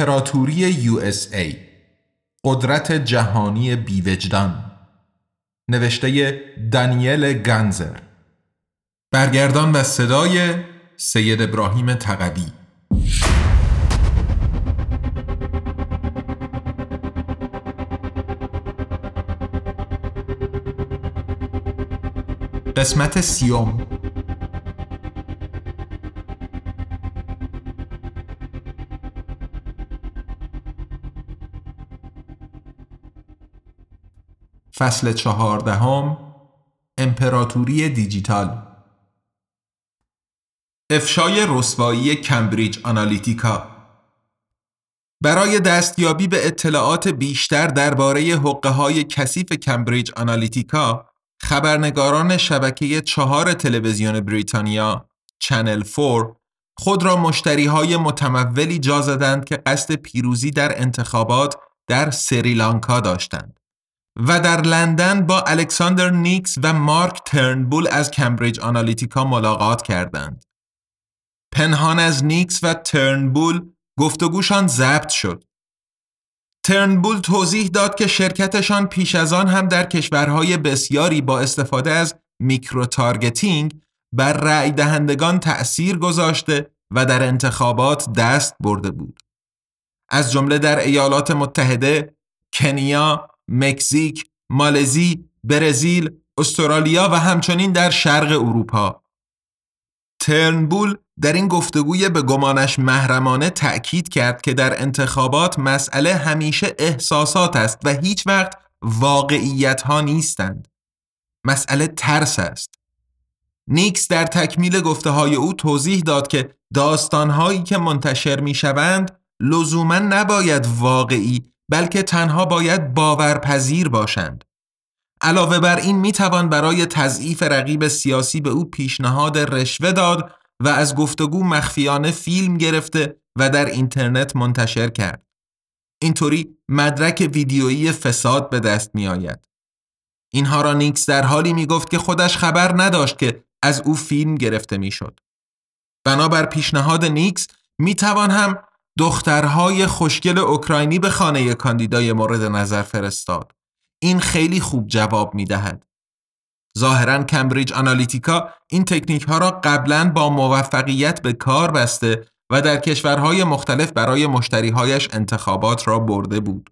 امپراتوری USA قدرت جهانی بیوجدان. نوشته دانیل گنزر برگردان و صدای سید ابراهیم تقوی. قسمت سیوم. فصل چهاردهم امپراتوری دیجیتال افشای رسوایی کمبریج آنالیتیکا برای دستیابی به اطلاعات بیشتر درباره حقه های کثیف کمبریج آنالیتیکا خبرنگاران شبکه چهار تلویزیون بریتانیا Channel 4 خود را مشتری های متمولی جا زدند که قصد پیروزی در انتخابات در سریلانکا داشتند. و در لندن با الکساندر نیکس و مارک ترنبول از کمبریج آنالیتیکا ملاقات کردند. پنهان از نیکس و ترنبول گفتگوشان ضبط شد. ترنبول توضیح داد که شرکتشان پیش از آن هم در کشورهای بسیاری با استفاده از microtargeting بر رأی دهندگان تأثیر گذاشته و در انتخابات دست برده بود. از جمله در ایالات متحده، کنیا، مکزیک، مالزی، برزیل، استرالیا و همچنین در شرق اروپا. ترنبول در این گفتگوی به گمانش محرمانه تأکید کرد که در انتخابات مسئله همیشه احساسات است و هیچ وقت واقعیت ها نیستند. مسئله ترس است. نیکس در تکمیل گفته های او توضیح داد که داستان هایی که منتشر می شوند لزوما نباید واقعی بلکه تنها باید باورپذیر باشند. علاوه بر این می توان برای تضعیف رقیب سیاسی به او پیشنهاد رشوه داد و از گفتگو مخفیانه فیلم گرفته و در اینترنت منتشر کرد. اینطوری مدرک ویدیویی فساد به دست می آید. اینها را نیکس در حالی می گفت که خودش خبر نداشت که از او فیلم گرفته می شد. بنابر پیشنهاد نیکس می توان هم دخترهای خوشگل اوکراینی به خانه کاندیدای مورد نظر فرستاد. این خیلی خوب جواب می دهد. ظاهرا کمبریج آنالیتیکا این تکنیک ها را قبلا با موفقیت به کار بسته و در کشورهای مختلف برای مشتریهایش انتخابات را برده بود.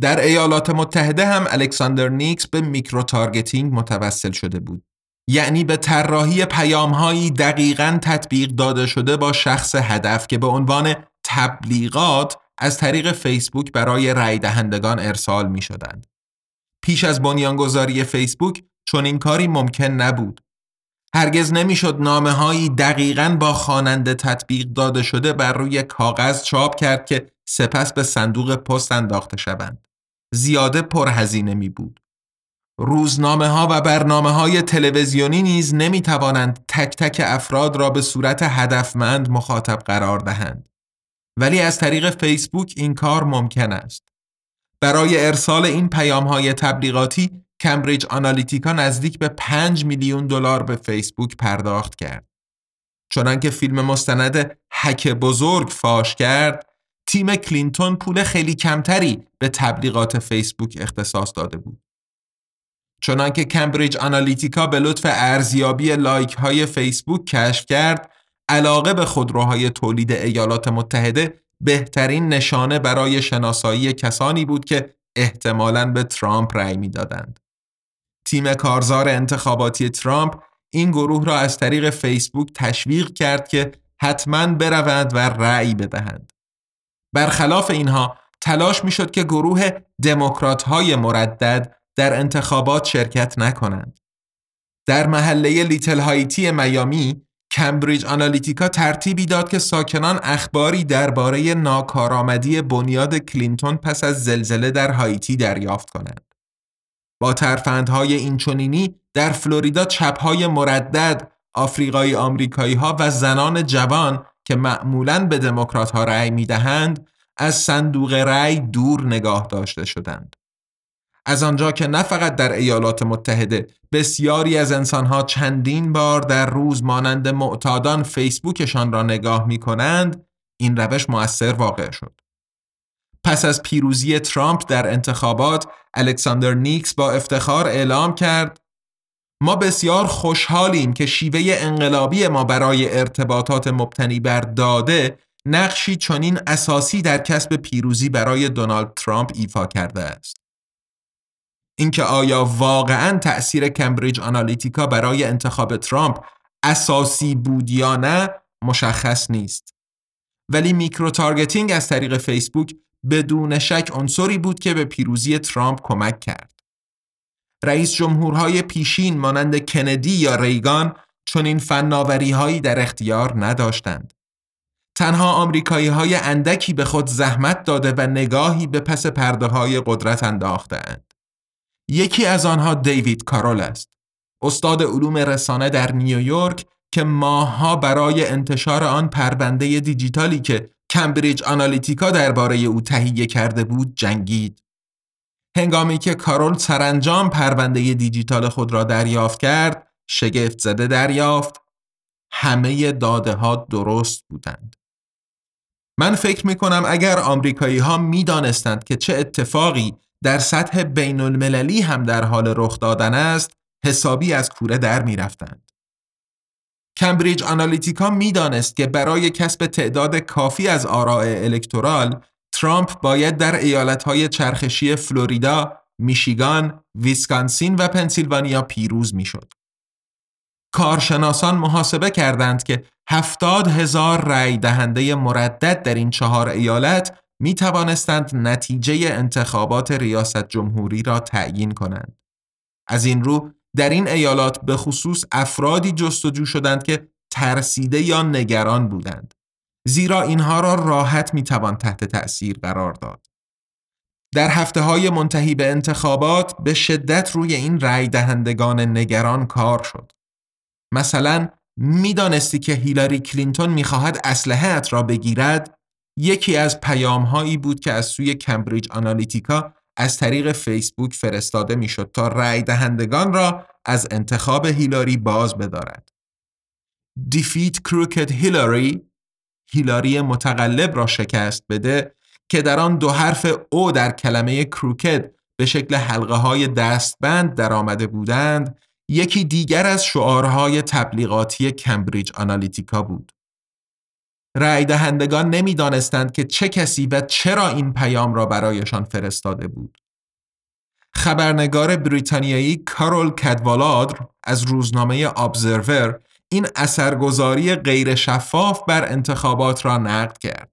در ایالات متحده هم الکساندر نیکس به microtargeting متوسل شده بود. یعنی به طراحی پیامهایی دقیقا تطبیق داده شده با شخص هدف که به عنوان تبلیغات از طریق فیسبوک برای رای دهندگان ارسال می شدند. پیش از بنیانگذاری فیسبوک چون این کاری ممکن نبود. هرگز نمی‌شد نامه هایی دقیقا با خواننده تطبیق داده شده بر روی کاغذ چاپ کرد که سپس به صندوق پست انداخته شوند. زیاده پرهزینه می بود. روزنامه ها و برنامه های تلویزیونی نیز نمی توانند تک تک افراد را به صورت هدفمند مخاطب قرار دهند. ولی از طریق فیسبوک این کار ممکن است. برای ارسال این پیام های تبلیغاتی کمبریج آنالیتیکا نزدیک به 5 میلیون دلار به فیسبوک پرداخت کرد. چنانکه فیلم مستند هک بزرگ فاش کرد، تیم کلینتون پول خیلی کمتری به تبلیغات فیسبوک اختصاص داده بود. چنانکه کمبریج آنالیتیکا به لطف ارزیابی لایک های فیسبوک کشف کرد علاقه به خودروهای تولید ایالات متحده بهترین نشانه برای شناسایی کسانی بود که احتمالاً به ترامپ رأی می‌دادند. تیم کارزار انتخاباتی ترامپ این گروه را از طریق فیسبوک تشویق کرد که حتما بروند و رأی بدهند. برخلاف اینها تلاش می‌شد که گروه دموکرات های مردد در انتخابات شرکت نکنند. در محله لیتل هایتی میامی کمبریج آنالیتیکا ترتیبی داد که ساکنان اخباری درباره ناکارآمدی بنیاد کلینتون پس از زلزله در هایتی دریافت کنند. با ترفندهای اینچنینی در فلوریدا چپهای مردد آفریقایی آمریکایی ها و زنان جوان که معمولاً به دموکرات ها رأی می دهند از صندوق رأی دور نگاه داشته شدند. از آنجا که نه فقط در ایالات متحده بسیاری از انسانها چندین بار در روز مانند معتادان فیسبوکشان را نگاه می کنند این روش مؤثر واقع شد. پس از پیروزی ترامپ در انتخابات الکساندر نیکس با افتخار اعلام کرد ما بسیار خوشحالیم که شیوه انقلابی ما برای ارتباطات مبتنی بر داده نقشی چنین اساسی در کسب پیروزی برای دونالد ترامپ ایفا کرده است. اینکه آیا واقعا تأثیر کمبریج آنالیتیکا برای انتخاب ترامپ اساسی بود یا نه مشخص نیست. ولی microtargeting از طریق فیسبوک بدون شک عنصری بود که به پیروزی ترامپ کمک کرد. رئیس جمهورهای پیشین مانند کندی یا ریگان چنین فناوری هایی در اختیار نداشتند. تنها آمریکایی های اندکی به خود زحمت داده و نگاهی به پس پرده های قدرت انداختند. یکی از آنها دیوید کارول است. استاد علوم رسانه در نیویورک که ماهها برای انتشار آن پرونده دیجیتالی که کمبریج آنالیتیکا درباره او تهیه کرده بود جنگید. هنگامی که کارول سرانجام پرونده دیجیتال خود را دریافت کرد، شگفت زده دریافت، همه داده ها درست بودند. من فکر می کنم اگر آمریکایی ها می دانستند که چه اتفاقی در سطح بین المللی هم در حال رخ دادن است، حسابی از کوره در می رفتند. کمبریج آنالیتیکا می‌دانست که برای کسب تعداد کافی از آراء electoral ترامپ باید در ایالتهای چرخشی فلوریدا، میشیگان، ویسکانسین و پنسیلوانیا پیروز می‌شد. کارشناسان محاسبه کردند که هفتاد هزار رأی دهنده مردد در این چهار ایالت می توانستند نتیجه انتخابات ریاست جمهوری را تعیین کنند. از این رو در این ایالات به خصوص افرادی جستجو شدند که ترسیده یا نگران بودند. زیرا اینها را راحت می توان تحت تأثیر قرار داد. در هفته های منتهی به انتخابات به شدت روی این رأی دهندگان نگران کار شد. مثلا می‌دانستی که هیلاری کلینتون می‌خواهد اسلحه را بگیرد یکی از پیام هایی بود که از سوی کمبریج آنالیتیکا از طریق فیسبوک فرستاده می‌شد تا رأی دهندگان را از انتخاب هیلاری باز بدارد. دیفیت کروکت هیلاری هیلاری متقلب را شکست بده که در آن دو حرف او در کلمه کروکت به شکل حلقه های دستبند در آمده بودند یکی دیگر از شعارهای تبلیغاتی کمبریج آنالیتیکا بود. رأی دهندگان نمی‌دانستند که چه کسی و چرا این پیام را برایشان فرستاده بود. خبرنگار بریتانیایی کارول کدوالادر از روزنامه ابزرور این اثرگذاری غیر شفاف بر انتخابات را نقد کرد.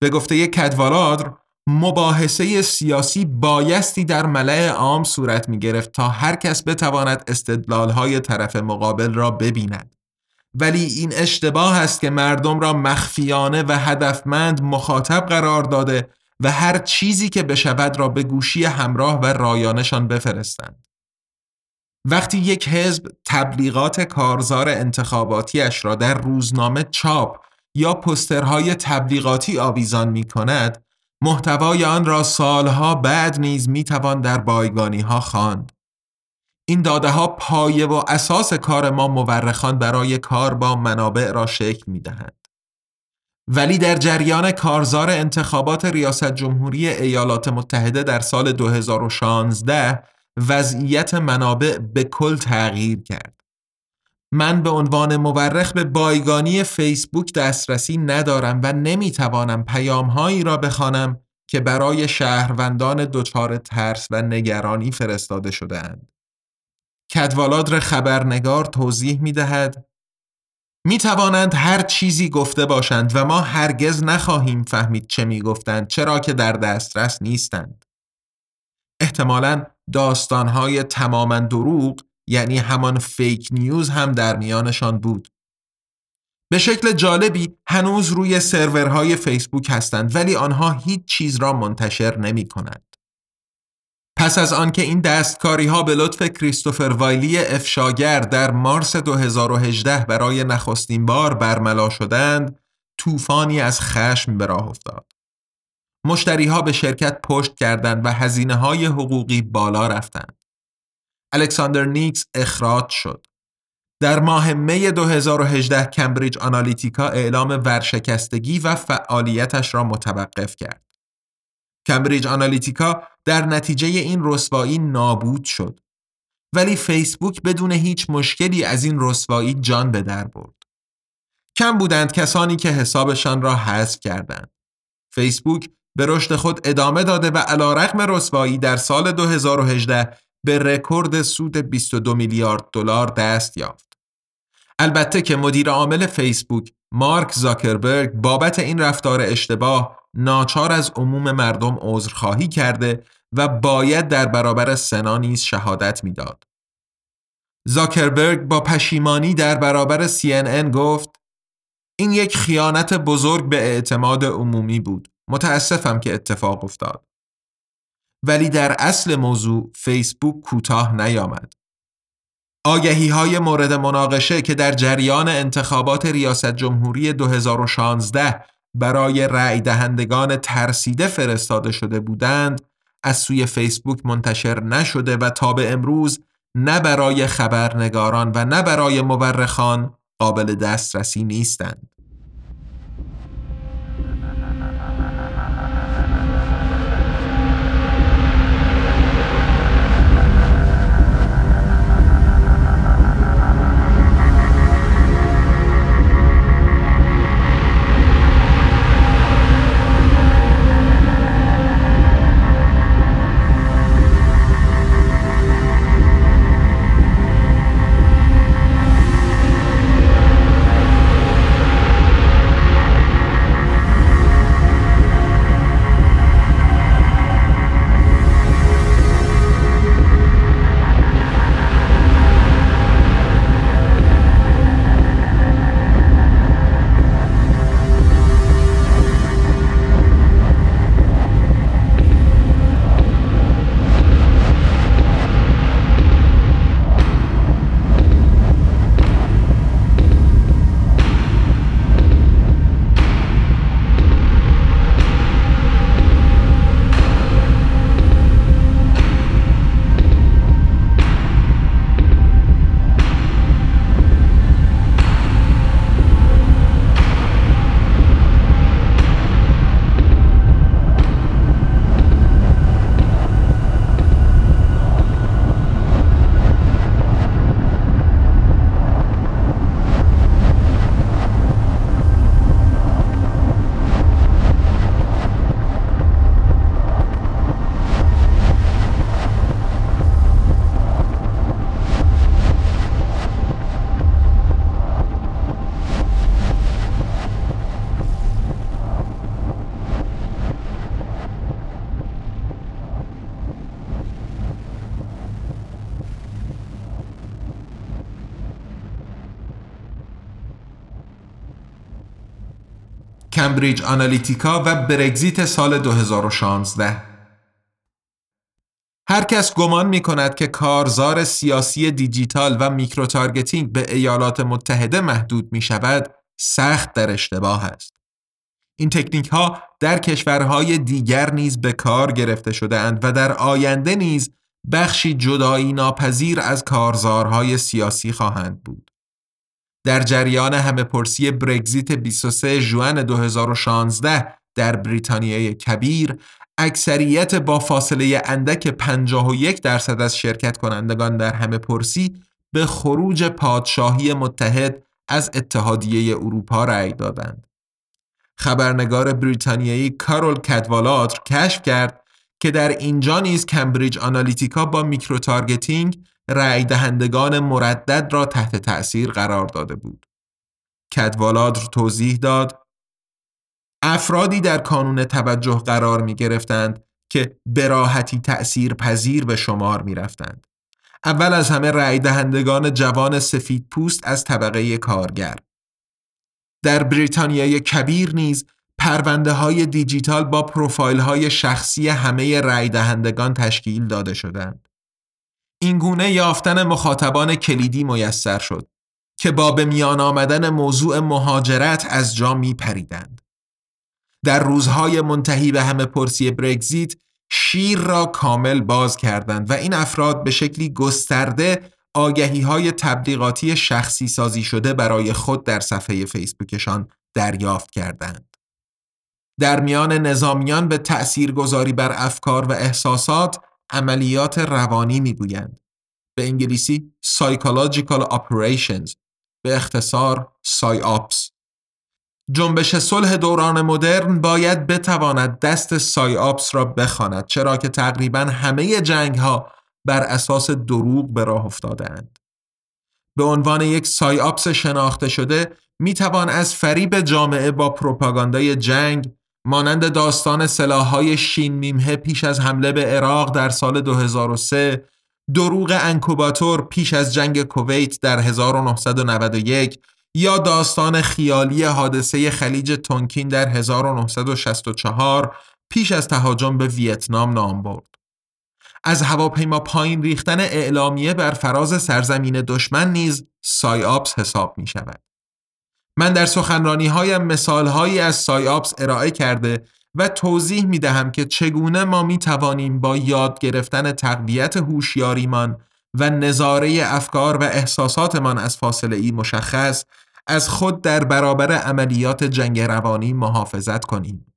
به گفته کدوالادر مباحثه سیاسی بایستی در ملع عام صورت می گرفت تا هر کس بتواند استدلالهای طرف مقابل را ببیند. ولی این اشتباه است که مردم را مخفیانه و هدفمند مخاطب قرار داده و هر چیزی که بشود را به گوشی همراه و رایانشان بفرستند. وقتی یک حزب تبلیغات کارزار انتخاباتیش را در روزنامه چاپ یا پسترهای تبلیغاتی آویزان می کند، محتوای آن را سالها بعد نیز می توان در بایگانی ها خواند. این داده ها پایه و اساس کار ما مورخان برای کار با منابع را شکل می دهند. ولی در جریان کارزار انتخابات ریاست جمهوری ایالات متحده در سال 2016 وضعیت منابع به کل تغییر کرد. من به عنوان مورخ به بایگانی فیسبوک دسترسی ندارم و نمی‌توانم پیامهایی را بخوانم که برای شهروندان دچار ترس و نگرانی فرستاده شده اند. کدوالادر خبرنگار توضیح می دهد می توانند هر چیزی گفته باشند و ما هرگز نخواهیم فهمید چه می گفتند چرا که در دسترس نیستند. احتمالا داستانهای تماما دروغ یعنی همان فیک نیوز هم در میانشان بود. به شکل جالبی هنوز روی سرورهای فیسبوک هستند ولی آنها هیچ چیز را منتشر نمی کنند. پس از آنکه این دستکاری ها به لطف کریستوفر وایلی افشاگر در مارس 2018 برای نخستین بار برملا شدند، طوفانی از خشم به راه افتاد. مشتری ها به شرکت پشت کردند و هزینه های حقوقی بالا رفتند. الکساندر نیکس اخراج شد. در ماه می 2018 کمبریج آنالیتیکا اعلام ورشکستگی و فعالیتش را متوقف کرد. کمبریج آنالیتیکا در نتیجه این رسوایی نابود شد. ولی فیسبوک بدون هیچ مشکلی از این رسوایی جان به در برد. کم بودند کسانی که حسابشان را حذف کردند. فیسبوک به رشد خود ادامه داده و علا رقم رسوایی در سال 2018 به رکورد سود 22 میلیارد دلار دست یافت. البته که مدیر عامل فیسبوک مارک زاکربرگ بابت این رفتار اشتباه ناچار از عموم مردم عذرخواهی کرده و باید در برابر سنا نیز شهادت می‌داد. زاکربرگ با پشیمانی در برابر CNN گفت این یک خیانت بزرگ به اعتماد عمومی بود. متاسفم که اتفاق افتاد. ولی در اصل موضوع فیسبوک کوتاه نیامد. آگهی های مورد مناقشه که در جریان انتخابات ریاست جمهوری 2016 برای رأی دهندگان ترسیده فرستاده شده بودند از سوی فیسبوک منتشر نشده و تا به امروز نه برای خبرنگاران و نه برای مورخان قابل دسترسی نیستند. کمبریج آنالیتیکا و برگزیت سال 2016 هر کس گمان می کند که کارزار سیاسی دیجیتال و microtargeting به ایالات متحده محدود می شود سخت در اشتباه است. این تکنیک ها در کشورهای دیگر نیز به کار گرفته شده اند و در آینده نیز بخشی جدایی ناپذیر از کارزارهای سیاسی خواهند بود. در جریان همه پرسی برگزیت 23 ژوئن 2016 در بریتانیای کبیر اکثریت با فاصله اندک 51 درصد از شرکت کنندگان در همه پرسی به خروج پادشاهی متحد از اتحادیه اروپا رأی دادند. خبرنگار بریتانیایی کارول کدوالادر کشف کرد که در اینجا نیز کمبریج آنالیتیکا با micro targeting رأی دهندگان مردد را تحت تأثیر قرار داده بود. کدوالادر توضیح داد افرادی در کانون توجه قرار می گرفتند که براحتی تأثیر پذیر به شمار می رفتند. اول از همه رأی دهندگان جوان سفید پوست از طبقه کارگر. در بریتانیای کبیر نیز پرونده های دیجیتال با پروفایل های شخصی همه رای دهندگان تشکیل داده شدند. این گونه یافتن مخاطبان کلیدی میسر شد که با به میان آمدن موضوع مهاجرت از جا می پریدند. در روزهای منتهی به همه پرسی برگزیت شیر را کامل باز کردند و این افراد به شکلی گسترده آگهی های تبلیغاتی شخصی سازی شده برای خود در صفحه فیسبوکشان دریافت کردند. در میان نظامیان به تأثیر گذاری بر افکار و احساسات عملیات روانی می‌گویند. به انگلیسی Psychological Operations به اختصار سایآپس جنبش صلح دوران مدرن باید بتواند دست سایآپس را بخواند چرا که تقریبا همه جنگ ها بر اساس دروغ به راه افتادهاند. به عنوان یک سایآپس شناخته شده می توان از فریب جامعه با پروپاگاندای جنگ مانند داستان سلاحهای شین میمه پیش از حمله به عراق در سال 2003 دروغ انکوباتور پیش از جنگ کویت در 1991 یا داستان خیالی حادثه خلیج تونکین در 1964 پیش از تهاجم به ویتنام نام برد. از هواپیما پایین ریختن اعلامیه بر فراز سرزمین دشمن نیز سایآپس حساب می شود. من در سخنرانی هایم مثال هایی از سایآپس ارائه کرده و توضیح می دهم که چگونه ما می توانیم با یاد گرفتن تقویت هوشیاریمان و نظاره افکار و احساساتمان از فاصله ای مشخص از خود در برابر عملیات جنگ روانی محافظت کنیم.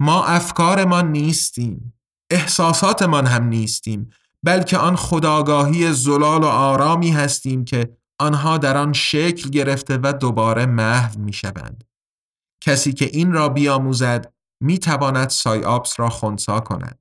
ما افکارمان نیستیم. احساساتمان هم نیستیم بلکه آن خداگاهی زلال و آرامی هستیم که آنها در آن شکل گرفته و دوباره محو می شوند. کسی که این را بیاموزد می تواند سایآپس را خونسا کند.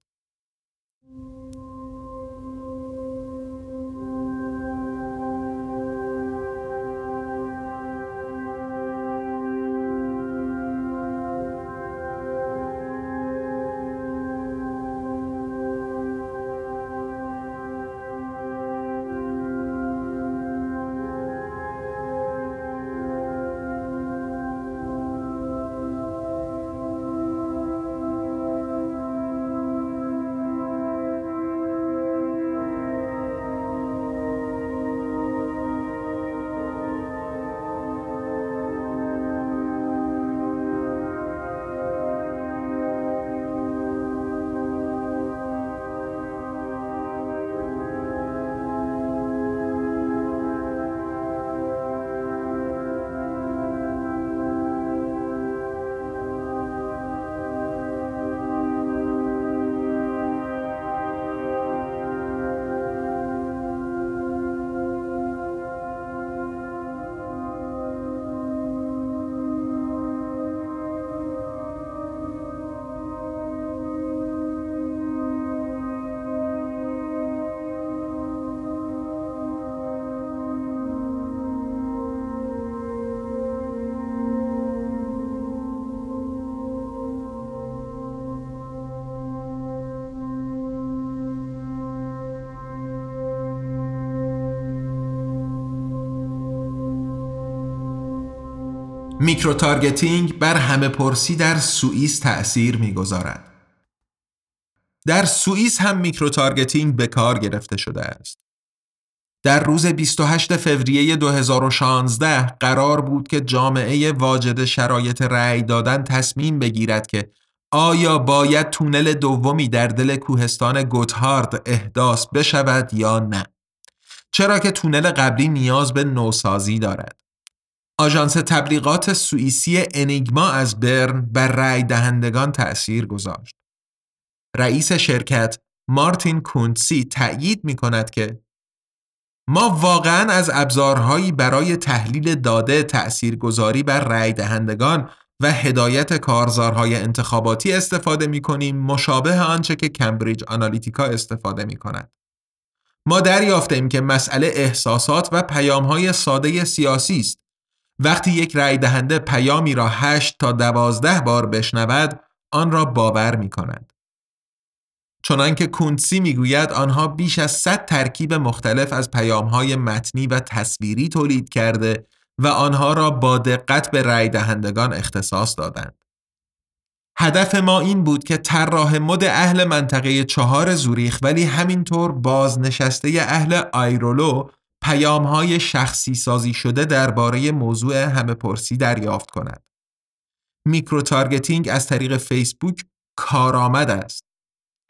micro targeting بر همه پرسی در سوئیس تأثیر می‌گذارد. در سوئیس هم micro targeting به کار گرفته شده است. در روز 28 فوریه 2016 قرار بود که جامعه واجد شرایط رأی دادن تصمیم بگیرد که آیا باید تونل دومی در دل کوهستان گوتهارد احداث بشود یا نه چرا که تونل قبلی نیاز به نوسازی دارد آژانس تبلیغات سوئیسی انیگما از برن بر رأی دهندگان تأثیر گذاشت. رئیس شرکت مارتین کونسی تأیید می کند که ما واقعا از ابزارهایی برای تحلیل داده تأثیرگذاری بر رأی دهندگان و هدایت کارزارهای انتخاباتی استفاده می کنیم مشابه آنچه که کمبریج آنالیتیکا استفاده می کند. ما دریافتیم که مسئله احساسات و پیامهای ساده سیاسی است وقتی یک رای دهنده پیامی را هشت تا دوازده بار بشنود آن را باور می کند. چنانکه کونسی می‌گوید آنها بیش از 100 ترکیب مختلف از پیامهای متنی و تصویری تولید کرده و آنها را با دقت به رای دهندگان اختصاص دادند. هدف ما این بود که طراح مد اهل منطقه چهار زوریخ ولی همینطور بازنشسته اهل آیرولو پیام های شخصی سازی شده درباره موضوع همه پرسی دریافت کند. micro targeting از طریق فیسبوک کارآمد است.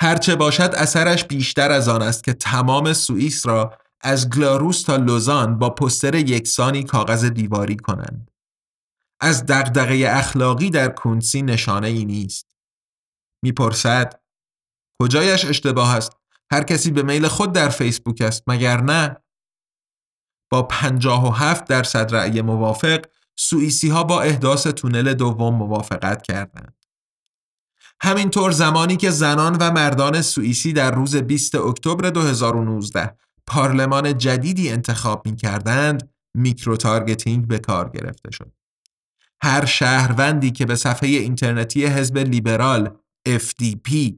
هرچه باشد اثرش بیشتر از آن است که تمام سوئیس را از گلاروس تا لوزان با پستر یکسانی کاغذ دیواری کنند. از دغدغه اخلاقی در کونسی نشانه ای نیست. می‌پرسد کجایش اشتباه است؟ هر کسی به میل خود در فیسبوک است مگر نه؟ با 57 درصد رأی موافق سوئیسی ها با احداث تونل دوم موافقت کردند. همینطور زمانی که زنان و مردان سوئیسی در روز 20 اکتبر 2019 پارلمان جدیدی انتخاب می کردند، micro targeting به کار گرفته شد. هر شهروندی که به صفحه اینترنتی حزب لیبرال FDP،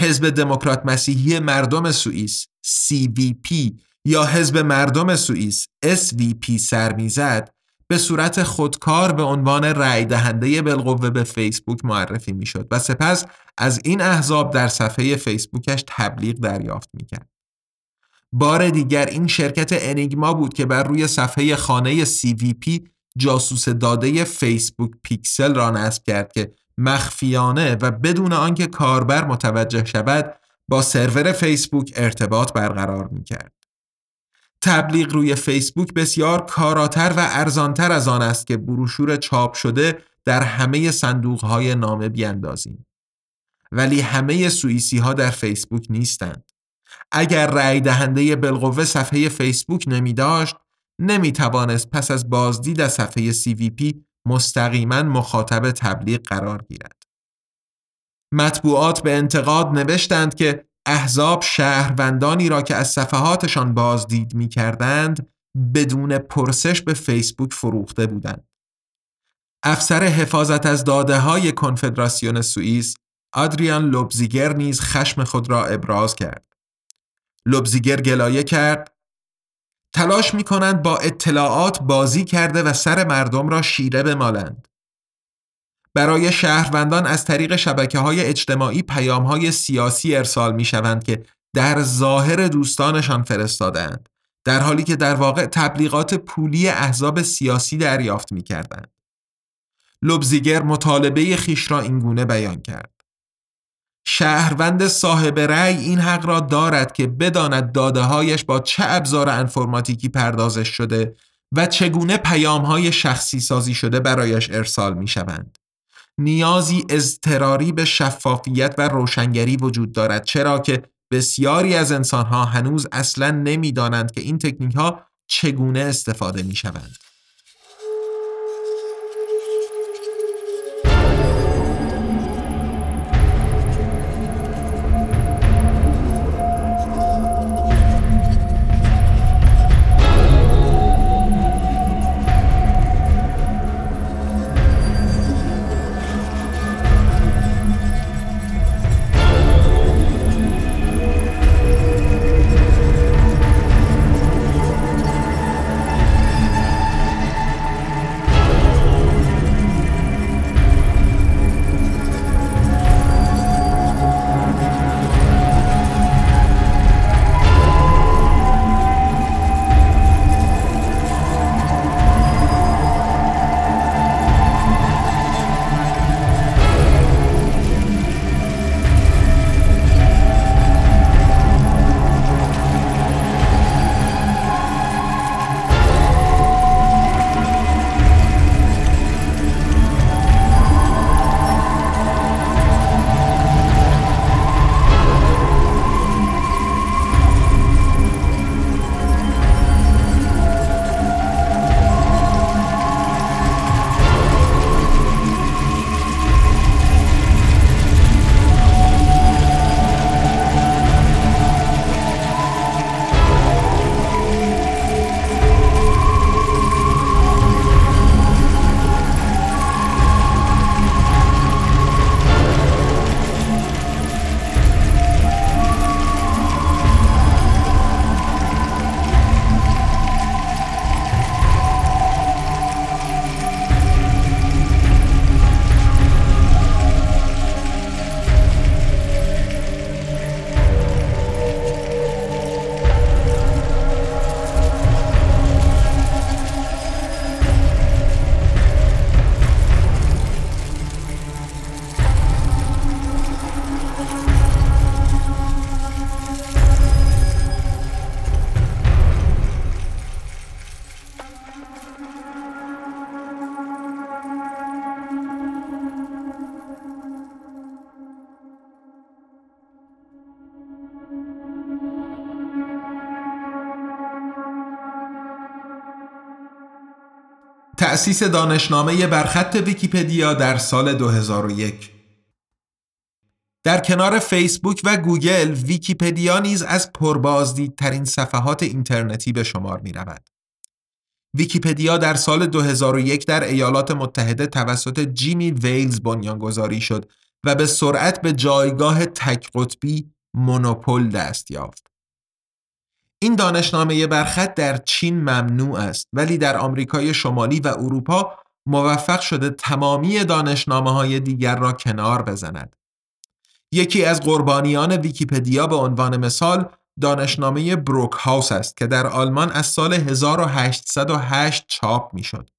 حزب دموکرات مسیحی مردم سوئیس CVP یا حزب مردم سوئیس SVP سر می‌زد به صورت خودکار به عنوان رأی دهنده بالقوه به فیسبوک معرفی می‌شد و سپس از این احزاب در صفحه فیسبوکش تبلیغ دریافت می‌کرد. بار دیگر این شرکت انیگما بود که بر روی صفحه خانه CVP جاسوس داده فیسبوک پیکسل را نصب کرد که مخفیانه و بدون آنکه کاربر متوجه شود با سرور فیسبوک ارتباط برقرار می کرد. تبلیغ روی فیسبوک بسیار کاراتر و ارزانتر از آن است که بروشور چاپ شده در همه صندوق های نامه بیاندازیم. ولی همه سوئیسی ها در فیسبوک نیستند. اگر رأی دهنده بالقوه صفحه فیسبوک نمی داشت نمی توانست پس از بازدید از صفحه CVP مستقیما مخاطب تبلیغ قرار گیرد. مطبوعات به انتقاد نوشتند که احزاب شهروندانی را که از صفحاتشان بازدید می کردند بدون پرسش به فیسبوک فروخته بودند. افسر حفاظت از داده های کنفدراسیون سوئیس آدریان لوبزیگر نیز خشم خود را ابراز کرد. لوبزیگر گلایه کرد تلاش می کنند با اطلاعات بازی کرده و سر مردم را شیره بمالند. برای شهروندان از طریق شبکه های اجتماعی پیام های سیاسی ارسال می شوند که در ظاهر دوستانشان فرستادند در حالی که در واقع تبلیغات پولی احزاب سیاسی دریافت می کردند. لبزیگر مطالبه خیش را اینگونه بیان کرد. شهروند صاحب رأی این حق را دارد که بداند داده هایش با چه ابزار انفرماتیکی پردازش شده و چگونه پیام های شخصی سازی شده برایش ارسال می شوند. نیازی اضطراری به شفافیت و روشنگری وجود دارد چرا که بسیاری از انسانها هنوز اصلا نمی‌دانند که این تکنیک ها چگونه استفاده می شوند. تأسیس دانشنامه برخط ویکیپدیا در سال 2001 در کنار فیسبوک و گوگل ویکیپدیا نیز از پربازدیدترین صفحات اینترنتی به شمار می رود. ویکیپدیا در سال 2001 در ایالات متحده توسط جیمی ویلز بنیانگذاری شد و به سرعت به جایگاه تک قطبی مونوپول دست یافت. این دانشنامه برخط در چین ممنوع است ولی در آمریکای شمالی و اروپا موفق شده تمامی دانشنامه های دیگر را کنار بزند. یکی از قربانیان ویکیپدیا به عنوان مثال دانشنامه بروک هاوس است که در آلمان از سال 1808 چاپ می شد.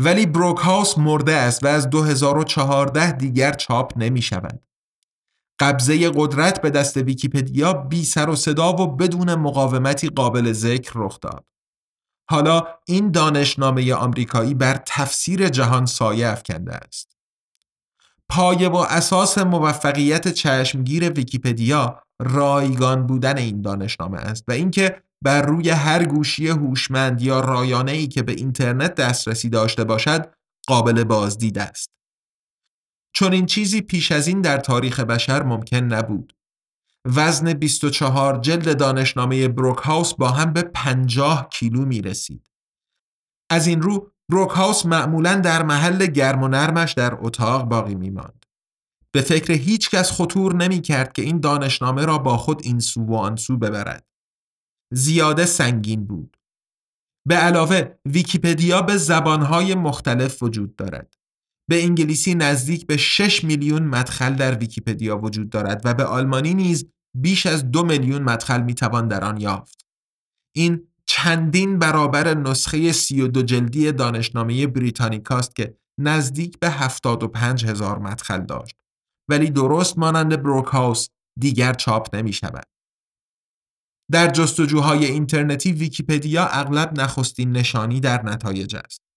ولی بروک هاوس مرده است و از 2014 دیگر چاپ نمی شود. قبضه قدرت به دست ویکیپدیا بی سر و صدا و بدون مقاومتی قابل ذکر رخ داد. حالا این دانشنامه آمریکایی بر تفسیر جهان سایه افکنده است. پایه و اساس موفقیت چشمگیر ویکیپدیا رایگان بودن این دانشنامه است و اینکه بر روی هر گوشی هوشمند یا رایانه ای که به اینترنت دسترسی داشته باشد قابل بازدید است. چون این چیزی پیش از این در تاریخ بشر ممکن نبود. وزن 24 جلد دانشنامه بروکهاوس با هم به 50 کیلو می رسید. از این رو بروکهاوس معمولا در محل گرم و نرمش در اتاق باقی می ماند. به فکر هیچ کس خطور نمی کرد که این دانشنامه را با خود این سو و آن ببرد. زیاده سنگین بود. به علاوه ویکیپدیا به زبانهای مختلف وجود دارد. به انگلیسی نزدیک به 6 میلیون مدخل در ویکیپدیا وجود دارد و به آلمانی نیز بیش از دو میلیون مدخل می‌توان در آن یافت. این چندین برابر نسخه 32 جلدی دانشنامه بریتانیکاست که نزدیک به 75 هزار مدخل داشت ولی درست مانند بروکهاوس دیگر چاپ نمی شود. در جستجوهای اینترنتی ویکیپدیا اغلب نخستین نشانی در نتایج است.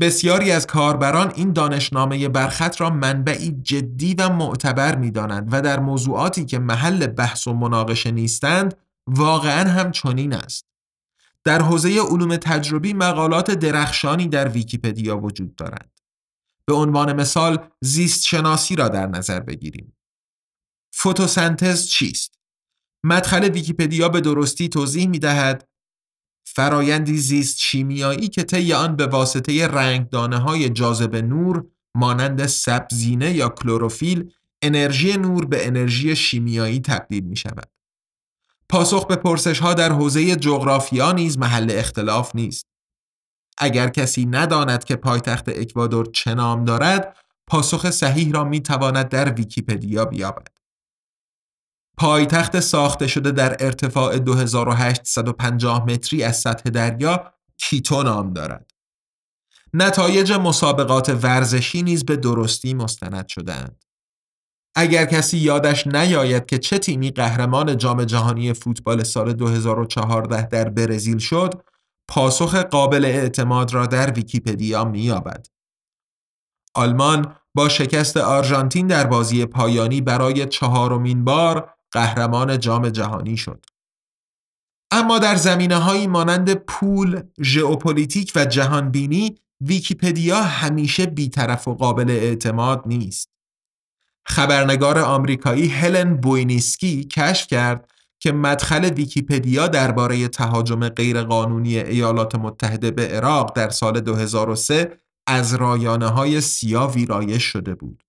بسیاری از کاربران این دانشنامه برخط را منبعی جدی و معتبر می دانند و در موضوعاتی که محل بحث و مناقشه نیستند واقعا هم چنین است. در حوزه علوم تجربی مقالات درخشانی در ویکیپدیا وجود دارند. به عنوان مثال زیست شناسی را در نظر بگیریم. فتوسنتز چیست؟ مدخل ویکیپدیا به درستی توضیح می دهد فرایندی زیست شیمیایی که طی آن به واسطه رنگدانه های جاذب نور مانند سبزینه یا کلروفیل انرژی نور به انرژی شیمیایی تبدیل می شود. پاسخ به پرسش ها در حوزه جغرافیا نیز محل اختلاف نیست. اگر کسی نداند که پایتخت اکوادور چه نام دارد، پاسخ صحیح را می تواند در ویکیپدیا بیابد. پایتخت ساخته شده در ارتفاع 2850 متری از سطح دریا کیتو نام دارد. نتایج مسابقات ورزشی نیز به درستی مستند شدهاند. اگر کسی یادش نیاید که چه تیمی قهرمان جام جهانی فوتبال سال 2014 در برزیل شد، پاسخ قابل اعتماد را در ویکیپدیا می‌یابد. آلمان با شکست آرژانتین در بازی پایانی برای چهارمین بار قهرمان جام جهانی شد. اما در زمینه هایی مانند پول، ژئوپلیتیک و جهانبینی ویکیپدیا همیشه بیطرف و قابل اعتماد نیست. خبرنگار آمریکایی هلن بوینیسکی کشف کرد که مدخل ویکیپدیا درباره تهاجم غیرقانونی ایالات متحده به عراق در سال 2003 از رایانه های سیاه ویرایش شده بود.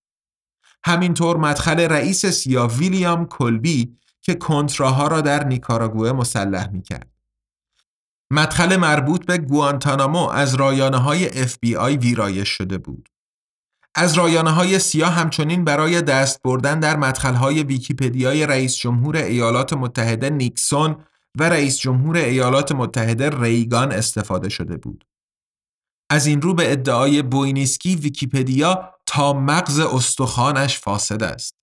همینطور مدخل رئیس سیا ویلیام کلبی که کنتراها را در نیکاراگوه مسلح می کرد. مدخل مربوط به گوانتانامو از رایانه های FBI ویرایش شده بود. از رایانه های سیاه همچنین برای دست بردن در مدخل های ویکیپدیای رئیس جمهور ایالات متحده نیکسون و رئیس جمهور ایالات متحده ریگان استفاده شده بود. از این رو به ادعای بوینیسکی ویکیپدیا تا مغز استخوانش فاسد است.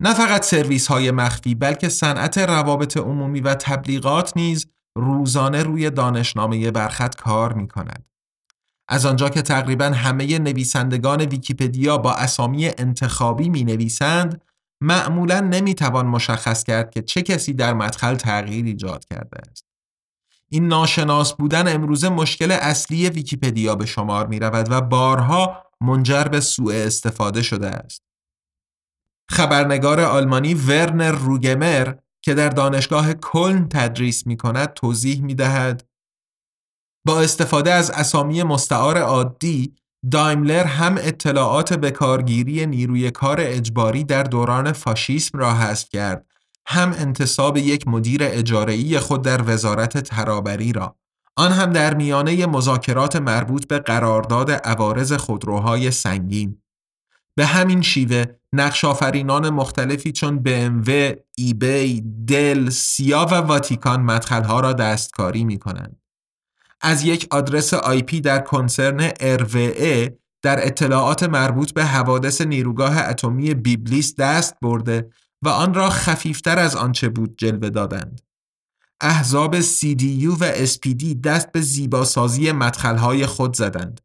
نه فقط سرویس های مخفی بلکه صنعت روابط عمومی و تبلیغات نیز روزانه روی دانشنامه برخط کار می کند. از آنجا که تقریبا همه نویسندگان ویکیپدیا با اسامی انتخابی می نویسند، معمولا نمی توان مشخص کرد که چه کسی در مدخل تغییر ایجاد کرده است. این ناشناس بودن امروزه مشکل اصلی ویکیپدیا به شمار می رود و بارها منجر به سوء استفاده شده است. خبرنگار آلمانی ورنر روگمر که در دانشگاه کلن تدریس می کند توضیح می دهد با استفاده از اسامی مستعار عادی دایملر هم اطلاعات به کارگیری نیروی کار اجباری در دوران فاشیسم را حذف کرد هم انتصاب یک مدیر اجاره‌ای خود در وزارت ترابری را آن هم در میانه مذاکرات مربوط به قرارداد عوارض خودروهای سنگین به همین شیوه نقش آفرینان مختلفی چون BMW، ایبی، دل، سیا و واتیکان مدخلها را دستکاری می کنند. از یک آدرس آی در کنسرن RWE در اطلاعات مربوط به حوادث نیروگاه اتمی بیبلیس دست برده و آن را خفیفتر از آنچه بود جلوه دادند. احزاب CDU و SPD دست به زیباسازی مدخلهای خود زدند.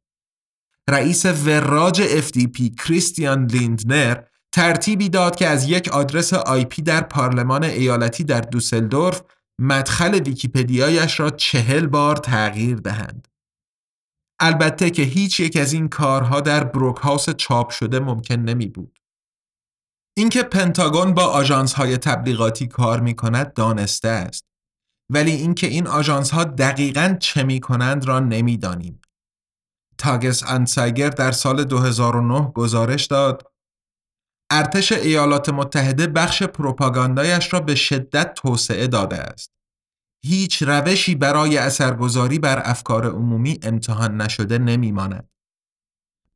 رئیس وراج FDP کریستیان لیندنر ترتیبی داد که از یک آدرس آیپی در پارلمان ایالتی در دوسلدورف مدخل ویکیپدیایش را چهل بار تغییر دهند. البته که هیچ یک از این کارها در بروکهاوس چاپ شده ممکن نمی بود. اینکه پنتاگون با آژانس های تبلیغاتی کار می کند دانسته است. ولی اینکه این آژانس ها دقیقا چه می کنند را نمی‌دانیم. تاگس انسایگر در سال 2009 گزارش داد ارتش ایالات متحده بخش پروپاگاندایش را به شدت توسعه داده است. هیچ روشی برای اثرگذاری بر افکار عمومی امتحان نشده نمیماند.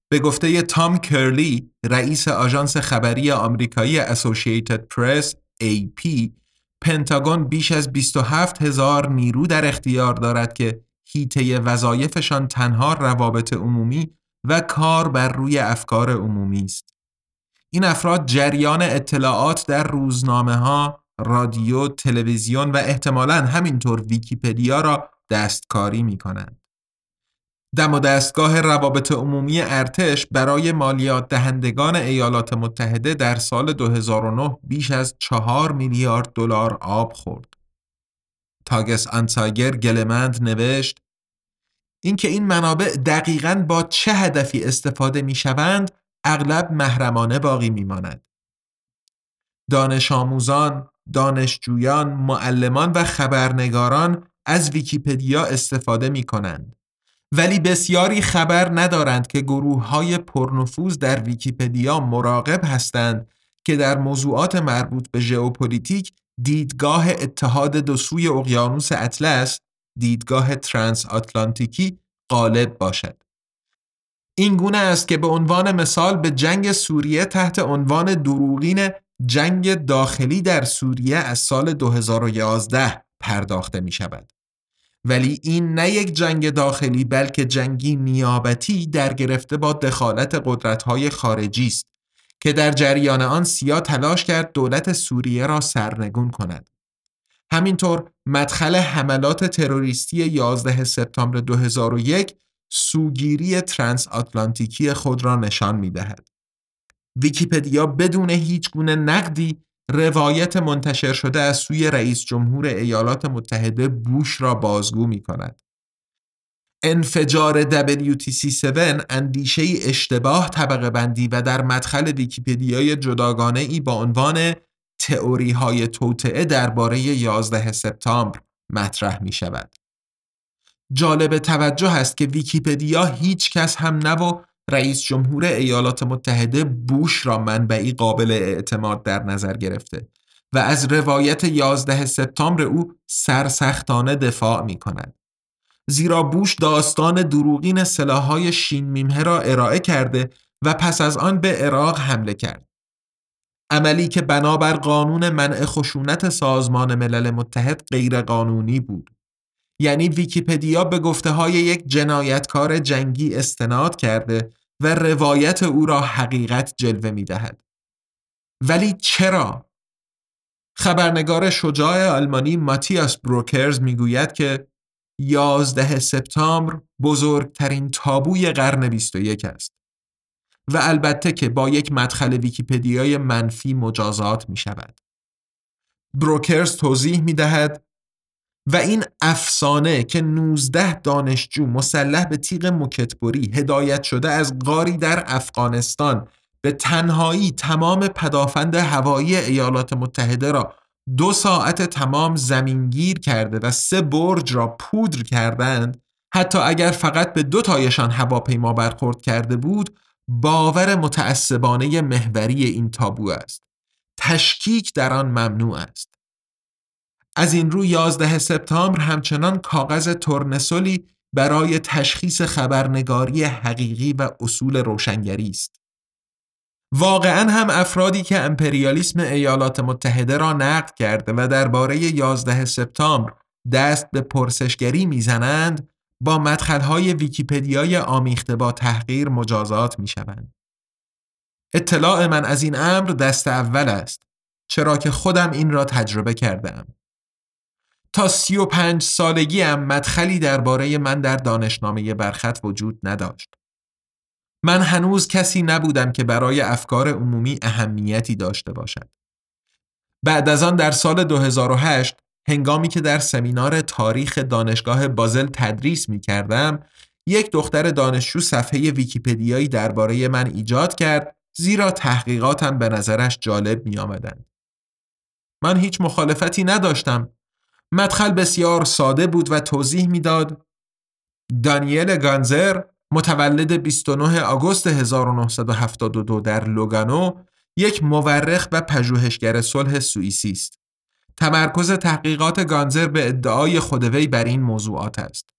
به گفته تام کرلی رئیس آژانس خبری آمریکایی اسوسییتد پرس AP پنتاگون بیش از 27 هزار نیرو در اختیار دارد که هیته وظایفشان تنها روابط عمومی و کار بر روی افکار عمومی است. این افراد جریان اطلاعات در روزنامه ها، رادیو، تلویزیون و احتمالاً همینطور ویکیپدیا را دستکاری می کنند. دم و دستگاه روابط عمومی ارتش برای مالیات دهندگان ایالات متحده در سال 2009 بیش از چهار میلیارد دلار آب خورد. تاگس انسایگر گلمند نوشت اینکه این منابع دقیقاً با چه هدفی استفاده می شوند اغلب محرمانه باقی می ماند. دانش آموزان، دانشجویان، معلمان و خبرنگاران از ویکیپدیا استفاده می کنند. ولی بسیاری خبر ندارند که گروه های پرنفوذ در ویکیپدیا مراقب هستند که در موضوعات مربوط به ژئوپلیتیک دیدگاه اتحاد دو سوی اقیانوس اطلس دیدگاه ترانس آتلانتیکی غالب باشد. این گونه است که به عنوان مثال به جنگ سوریه تحت عنوان دروغین جنگ داخلی در سوریه از سال 2011 پرداخته می شود. ولی این نه یک جنگ داخلی بلکه جنگی نیابتی در گرفته با دخالت قدرت‌های خارجی است که در جریان آن سیا تلاش کرد دولت سوریه را سرنگون کند. همینطور مدخل حملات تروریستی 11 سپتامبر 2001 سوگیری ترانس آتلانتیکی خود را نشان می دهد. ویکیپدیا بدون هیچ گونه نقدی روایت منتشر شده از سوی رئیس جمهور ایالات متحده بوش را بازگو می کند. انفجار WTC7 اندیشه اشتباه طبقه بندی و در مدخل ویکیپدیای جداگانه ای با عنوان تئوری های توطئه درباره 11 سپتامبر مطرح می شود. جالب توجه است که ویکیپدیا هیچ کس هم نه و رئیس جمهور ایالات متحده بوش را منبعی قابل اعتماد در نظر گرفته و از روایت 11 سپتامبر او سرسختانه دفاع می کند. زیرا بوش داستان دروغین سلاحهای شین میمه را ارائه کرده و پس از آن به عراق حمله کرد. عملی که بنابر قانون منع خشونت سازمان ملل متحد غیرقانونی بود. یعنی ویکیپدیا به گفته های یک جنایتکار جنگی استناد کرده و روایت او را حقیقت جلوه می دهد. ولی چرا؟ خبرنگار شجاع آلمانی ماتیاس بروکرز می‌گوید که 11 سپتامبر بزرگترین تابوی قرن 21 است و البته که با یک مدخل ویکیپدیای منفی مجازات می شود. بروکرز توضیح می دهد و این افسانه که 19 دانشجو مسلح به تیغ مکتبری هدایت شده از غاری در افغانستان به تنهایی تمام پدافند هوایی ایالات متحده را دو ساعت تمام زمینگیر کرده و سه برج را پودر کردند حتی اگر فقط به دو تایشان هواپیما برخورد کرده بود باور متعصبانه محوری این تابو است. تشکیک در آن ممنوع است. از این رو 11 سپتامبر همچنان کاغذ تورنسولی برای تشخیص خبرنگاری حقیقی و اصول روشنگری است. واقعا هم افرادی که امپریالیسم ایالات متحده را نقد کرده و درباره 11 سپتامبر دست به پرسشگری می‌زنند با مدخلهای ویکیپدیای آمیخته با تحقیر مجازات می‌شوند. اطلاع من از این امر دست اول است چرا که خودم این را تجربه کردم. تا سی و پنج سالگی هم مدخلی درباره من در دانشنامه برخط وجود نداشت. من هنوز کسی نبودم که برای افکار عمومی اهمیتی داشته باشد. بعد از آن در سال 2008 هنگامی که در سمینار تاریخ دانشگاه بازل تدریس می کردم یک دختر دانشجو صفحه ویکیپدیایی درباره من ایجاد کرد زیرا تحقیقاتم به نظرش جالب می آمدن. من هیچ مخالفتی نداشتم مدخل بسیار ساده بود و توضیح می‌داد دانیل گانزر متولد 29 آگوست 1972 در لوگانو یک مورخ و پژوهشگر صلح سوئیسی است. تمرکز تحقیقات گانزر به ادعای خودوی بر این موضوعات است.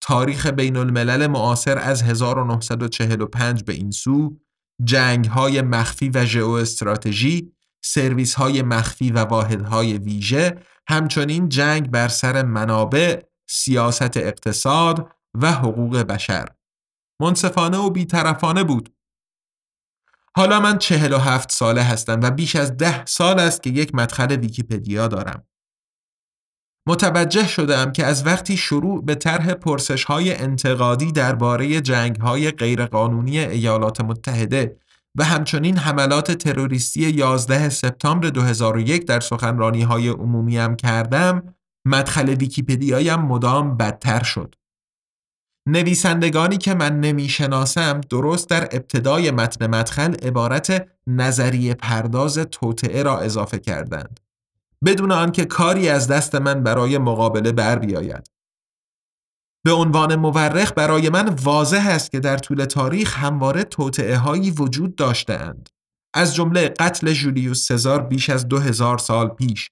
تاریخ بین الملل معاصر از 1945 به این سو، جنگ های مخفی و ژئواستراتژی، سرویس های مخفی و واحدهای ویژه همچنین جنگ بر سر منابع، سیاست اقتصاد و حقوق بشر. منصفانه و بیطرفانه بود. حالا من چهل و هفت ساله هستم و بیش از ده سال است که یک مدخل ویکیپدیا دارم. متوجه شدم که از وقتی شروع به طرح پرسش های انتقادی درباره جنگ های غیرقانونی ایالات متحده و همچنین حملات تروریستی 11 سپتامبر 2001 در سخنرانی های عمومی هم کردم مدخل ویکیپدیایم مدام بدتر شد. نویسندگانی که من نمی‌شناسم درست در ابتدای متن مدخل عبارت نظریه پرداز توطعه را اضافه کردند بدون آنکه کاری از دست من برای مقابله بر بیاید به عنوان مورخ برای من واضح است که در طول تاریخ همواره توطعه هایی وجود داشتهاند. از جمله قتل جولیوس سزار بیش از دو هزار سال پیش.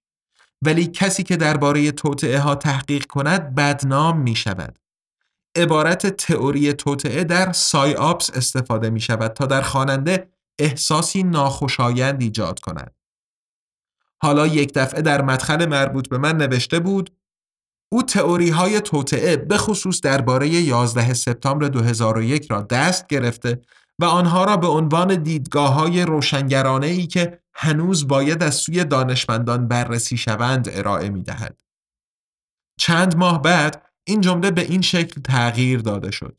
ولی کسی که درباره توطعه ها تحقیق کند بدنام می شود عبارت تئوری توطعه در سای آپس استفاده می شود تا در خواننده احساسی ناخوشایند ایجاد کند. حالا یک دفعه در مدخل مربوط به من نوشته بود او تئوری های توطعه به خصوص درباره 11 سپتامبر 2001 را دست گرفته و آنها را به عنوان دیدگاه های روشنگرانه ای که هنوز باید از سوی دانشمندان بررسی شوند ارائه می دهد. چند ماه بعد این جمله به این شکل تغییر داده شد.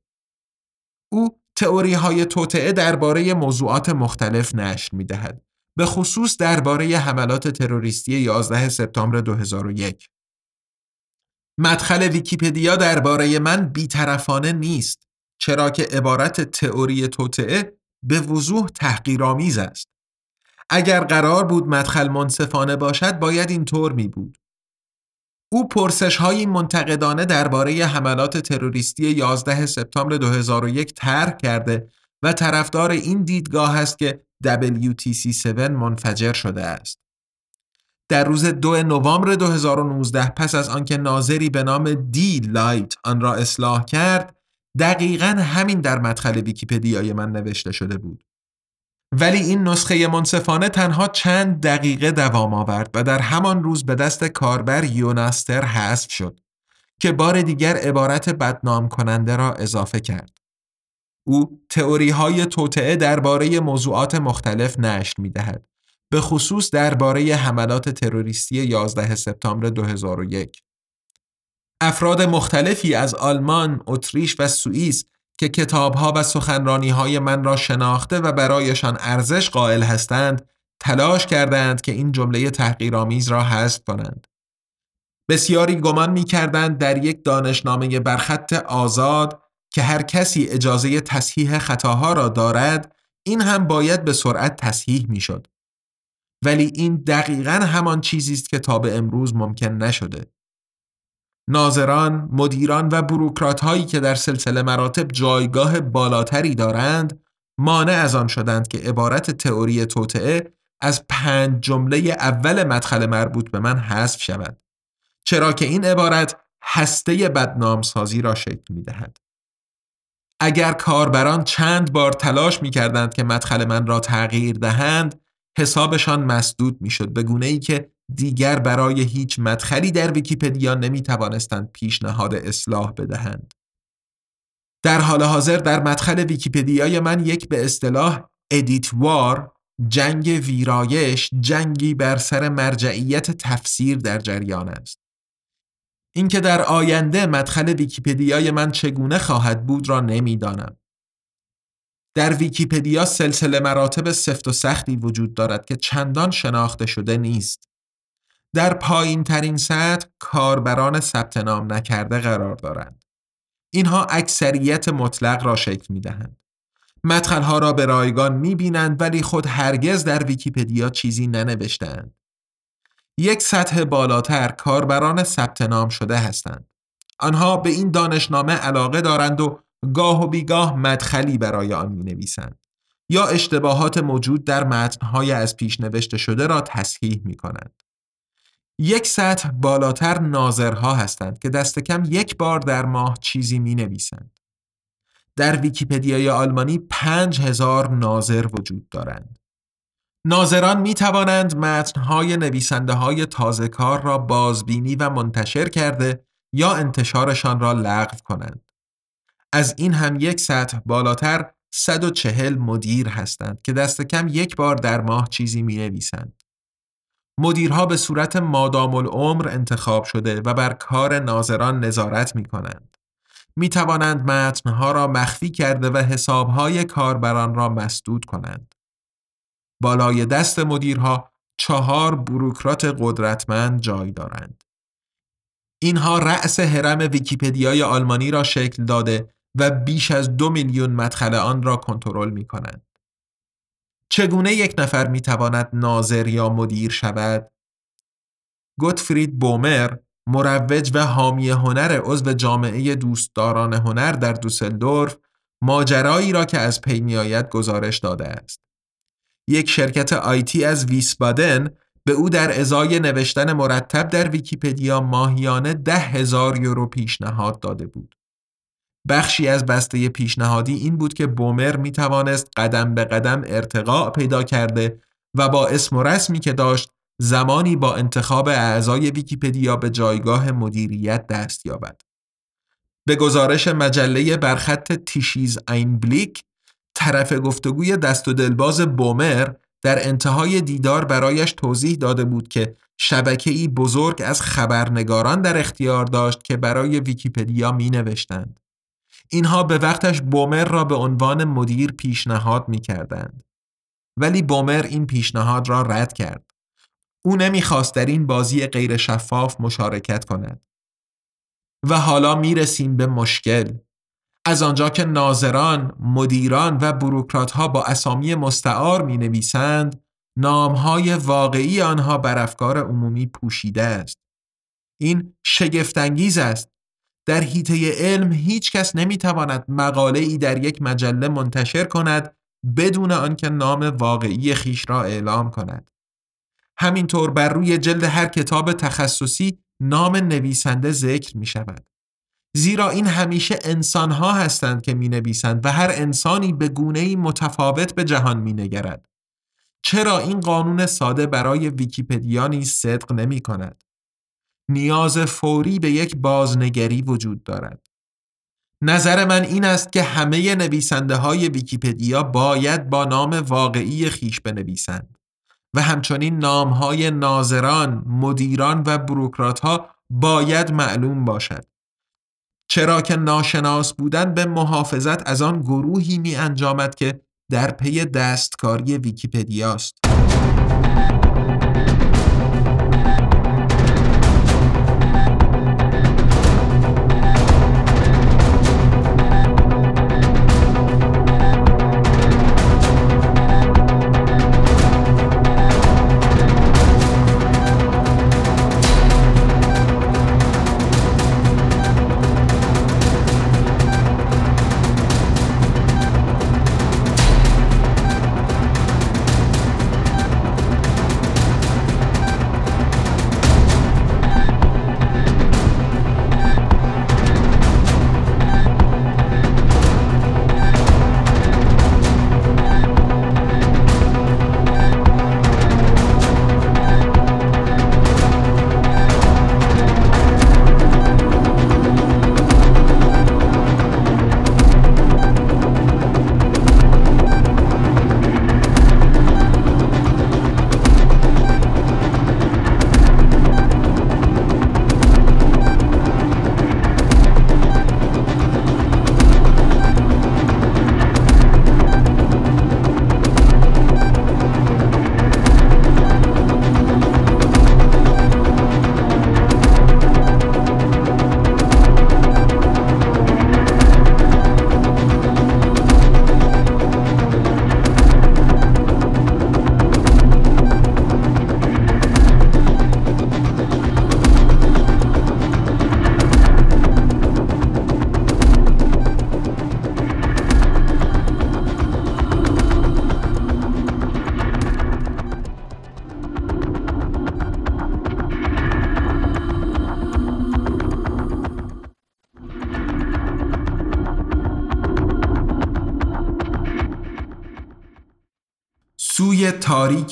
او تئوری های توطعه درباره موضوعات مختلف نشر می دهد. به خصوص درباره حملات تروریستی 11 سپتامبر 2001. مدخل ویکیپدیا درباره من بیطرفانه نیست چرا که عبارت تئوری توطعه به وضوح تحقیرآمیز است اگر قرار بود مدخل منصفانه باشد باید اینطور می بود او پرسش های منتقدانه درباره حملات تروریستی 11 سپتامبر 2001 طرح کرده و طرفدار این دیدگاه است که WTC7 منفجر شده است. در روز دو نوامبر 2019 پس از آنکه ناظری به نام دی لایت آن را اصلاح کرد دقیقا همین در مدخل ویکیپدیای من نوشته شده بود ولی این نسخه منصفانه تنها چند دقیقه دوام آورد و در همان روز به دست کاربر یوناستر حذف شد که بار دیگر عبارت بدنام کننده را اضافه کرد. او تئوری های توطعه درباره موضوعات مختلف نشر می دهد. به خصوص درباره حملات تروریستی 11 سپتامبر 2001. افراد مختلفی از آلمان، اتریش و سوئیس که کتابها و سخنرانیهای من را شناخته و برایشان ارزش قائل هستند، تلاش کردند که این جمله تحقیرآمیز را حذف کنند. بسیاری گمان می کردند در یک دانشنامه برخط آزاد که هر کسی اجازه تصحیح خطاها را دارد این هم باید به سرعت تصحیح می شد. ولی این دقیقا همان چیزی است که تا به امروز ممکن نشده. ناظران، مدیران و بروکرات هایی که در سلسله مراتب جایگاه بالاتری دارند مانع از آن شدند که عبارت تئوری توطعه از پنج جمله اول مدخل مربوط به من حذف شود چرا که این عبارت هسته بدنامسازی را شکل می دهد. اگر کاربران چند بار تلاش می کردند که مدخل من را تغییر دهند حسابشان مسدود می شد به گونه ای که دیگر برای هیچ مدخلی در ویکیپدیا نمی توانستند پیشنهاد اصلاح بدهند. در حال حاضر در مدخل ویکیپدیای من یک به اصطلاح Edit War جنگ ویرایش جنگی بر سر مرجعیت تفسیر در جریان است. اینکه در آینده مدخل ویکیپدیای من چگونه خواهد بود را نمی‌دانم. در ویکیپدیا سلسله مراتب سفت و سختی وجود دارد که چندان شناخته شده نیست. در پایین ترین سطح کاربران ثبت نام نکرده قرار دارند. اینها اکثریت مطلق را شکل می دهند. مدخلها را به رایگان می بینند ولی خود هرگز در ویکیپدیا چیزی ننوشتند. یک سطح بالاتر کاربران ثبت نام شده هستند. آنها به این دانشنامه علاقه دارند و گاه و بیگاه مدخلی برای آن می نویسند یا اشتباهات موجود در متنهای از پیش نوشته شده را تصحیح می کنند. یک سطح بالاتر ناظرها هستند که دست کم یک بار در ماه چیزی می نویسند. در ویکیپدیای آلمانی پنج هزار ناظر وجود دارند. ناظران می توانند متنهای نویسنده های تازه کار را بازبینی و منتشر کرده یا انتشارشان را لغو کنند. از این هم یک سطح بالاتر 140 مدیر هستند که دست کم یک بار در ماه چیزی می نویسند. مدیرها به صورت مادام العمر انتخاب شده و بر کار ناظران نظارت می کنند. می توانند متنها را مخفی کرده و حسابهای کاربران را مسدود کنند. بالای دست مدیرها چهار بروکرات قدرتمند جای دارند. اینها رأس حرم ویکیپدیای آلمانی را شکل داده و بیش از دو میلیون مدخل آن را کنترل می کنند. چگونه یک نفر می تواند ناظر یا مدیر شود؟ گوتفرید بومر مروج و حامی هنر عضو جامعه دوستداران هنر در دوسلدورف ماجرایی را که از پی میآید گزارش داده است. یک شرکت آیتی از ویسبادن به او در ازای نوشتن مرتب در ویکیپدیا ماهیانه ده هزار یورو پیشنهاد داده بود. بخشی از بسته پیشنهادی این بود که بومر می توانست قدم به قدم ارتقاء پیدا کرده و با اسم و رسمی که داشت زمانی با انتخاب اعضای ویکیپدیا به جایگاه مدیریت دست یابد. به گزارش مجله برخط Tichys Einblick طرف گفتگوی دست و دلباز بومر در انتهای دیدار برایش توضیح داده بود که شبکه‌ای بزرگ از خبرنگاران در اختیار داشت که برای ویکیپدیا می نوشتند. اینها به وقتش بومر را به عنوان مدیر پیشنهاد می کردند. ولی بومر این پیشنهاد را رد کرد. او نمی‌خواست در این بازی غیر شفاف مشارکت کند. و حالا می رسیم به مشکل. از آنجا که ناظران، مدیران و بروکرات ها با اسامی مستعار می نویسند، نام های واقعی آنها بر افکار عمومی پوشیده است. این شگفتانگیز است در حیطه علم هیچ کس نمی‌تواند مقاله ای در یک مجله منتشر کند بدون آنکه نام واقعی خیش را اعلام کند. همینطور بر روی جلد هر کتاب تخصصی نام نویسنده ذکر می شود. زیرا این همیشه انسانها هستند که می نویسند و هر انسانی به گونه متفاوت به جهان می نگرد. چرا این قانون ساده برای ویکیپدیا نیز صدق نمی کند؟ نیاز فوری به یک بازنگری وجود دارد. نظر من این است که همه نویسنده های ویکیپدیا باید با نام واقعی خیش بنویسند و همچنین نام های ناظران، مدیران و بروکرات ها باید معلوم باشد. چرا که ناشناس بودن به محافظت از آن گروهی می انجامد که در پی دستکاری ویکیپدیاست.